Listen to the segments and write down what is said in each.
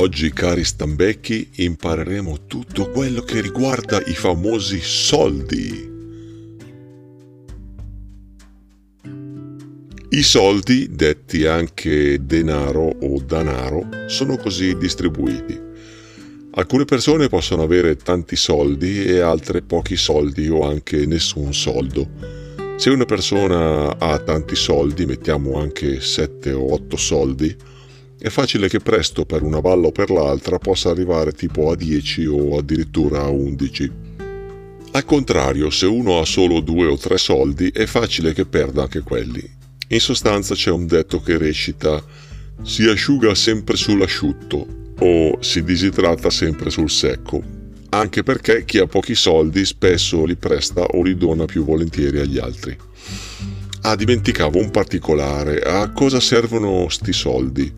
Oggi, cari stambecchi, impareremo tutto quello che riguarda i famosi soldi. I soldi, detti anche denaro o danaro, sono così distribuiti. Alcune persone possono avere tanti soldi e altre pochi soldi o anche nessun soldo. Se una persona ha tanti soldi, mettiamo anche 7 o 8 soldi, è facile che presto per una balla o per l'altra possa arrivare tipo a 10 o addirittura a 11. Al contrario, se uno ha solo due o tre soldi, è facile che perda anche quelli in sostanza c'è un detto che recita si asciuga sempre sull'asciutto o si disidrata sempre sul secco, anche perché chi ha pochi soldi spesso li presta o li dona più volentieri agli altri. Ah, dimenticavo un particolare, a cosa servono sti soldi?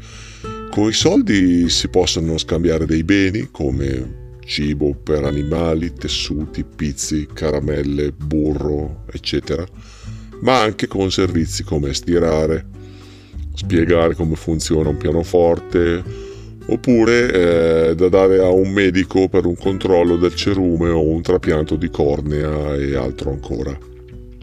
Con i soldi si possono scambiare dei beni come cibo per animali, tessuti, pizzi, caramelle, burro, eccetera ma anche con servizi come stirare, spiegare come funziona un pianoforte, oppure eh, da dare a un medico per un controllo del cerume o un trapianto di cornea e altro ancora.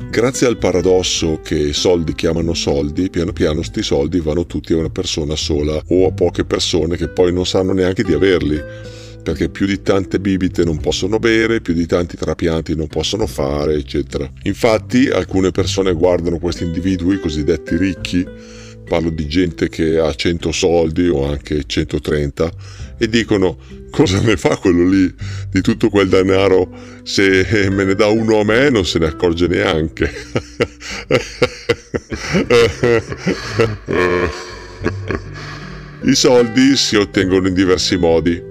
Grazie al paradosso che soldi chiamano soldi, piano piano sti soldi vanno tutti a una persona sola o a poche persone che poi non sanno neanche di averli perché più di tante bibite non possono bere, più di tanti trapianti non possono fare, eccetera. Infatti alcune persone guardano questi individui cosiddetti ricchi, parlo di gente che ha 100 soldi o anche 130, e dicono cosa ne fa quello lì di tutto quel denaro se me ne dà uno a me non se ne accorge neanche. I soldi si ottengono in diversi modi.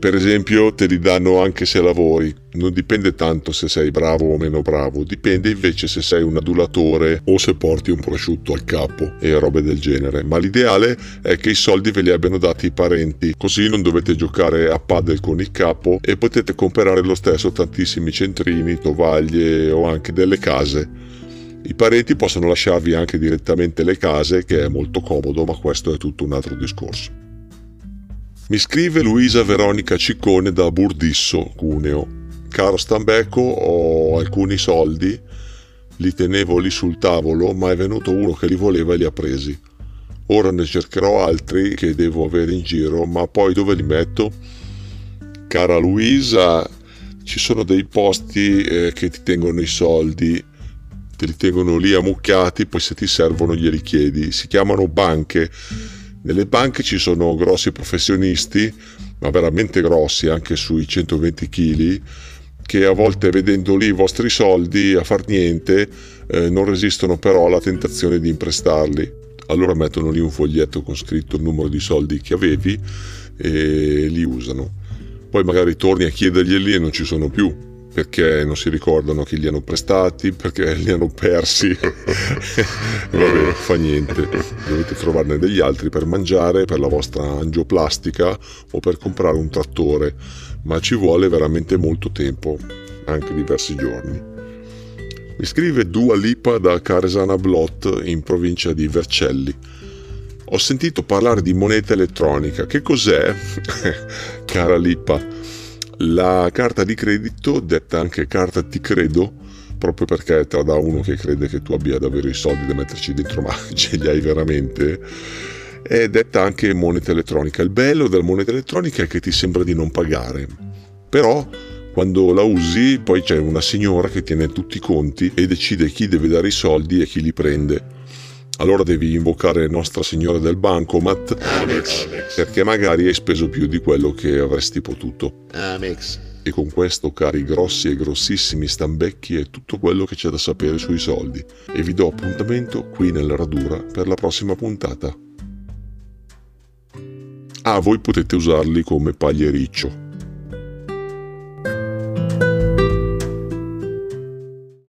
Per esempio te li danno anche se lavori, non dipende tanto se sei bravo o meno bravo, dipende invece se sei un adulatore o se porti un prosciutto al capo e robe del genere, ma l'ideale è che i soldi ve li abbiano dati i parenti, così non dovete giocare a paddle con il capo e potete comprare lo stesso tantissimi centrini, tovaglie o anche delle case. I parenti possono lasciarvi anche direttamente le case, che è molto comodo, ma questo è tutto un altro discorso. Mi scrive Luisa Veronica Ciccone da Burdisso, Cuneo. Caro Stambecco, ho alcuni soldi, li tenevo lì sul tavolo, ma è venuto uno che li voleva e li ha presi. Ora ne cercherò altri che devo avere in giro, ma poi dove li metto? Cara Luisa, ci sono dei posti eh, che ti tengono i soldi, te li tengono lì ammucchiati, poi se ti servono glieli chiedi. Si chiamano banche nelle banche ci sono grossi professionisti, ma veramente grossi, anche sui 120 kg, che a volte vedendo lì i vostri soldi a far niente eh, non resistono però alla tentazione di imprestarli. Allora mettono lì un foglietto con scritto il numero di soldi che avevi e li usano. Poi magari torni a chiederglieli e non ci sono più perché non si ricordano chi li hanno prestati, perché li hanno persi. Vabbè, fa niente. Dovete trovarne degli altri per mangiare, per la vostra angioplastica o per comprare un trattore, ma ci vuole veramente molto tempo, anche diversi giorni. Mi scrive Dua Lipa da Caresana Blot in provincia di Vercelli. Ho sentito parlare di moneta elettronica. Che cos'è? Cara Lipa la carta di credito, detta anche carta ti credo, proprio perché te la dà uno che crede che tu abbia davvero i soldi da metterci dentro, ma ce li hai veramente, è detta anche moneta elettronica. Il bello della moneta elettronica è che ti sembra di non pagare, però quando la usi poi c'è una signora che tiene tutti i conti e decide chi deve dare i soldi e chi li prende allora devi invocare Nostra Signora del Bancomat Amex. perché magari hai speso più di quello che avresti potuto. Amex. E con questo, cari grossi e grossissimi stambecchi, è tutto quello che c'è da sapere sui soldi. E vi do appuntamento qui nella radura per la prossima puntata. Ah, voi potete usarli come pagliericcio.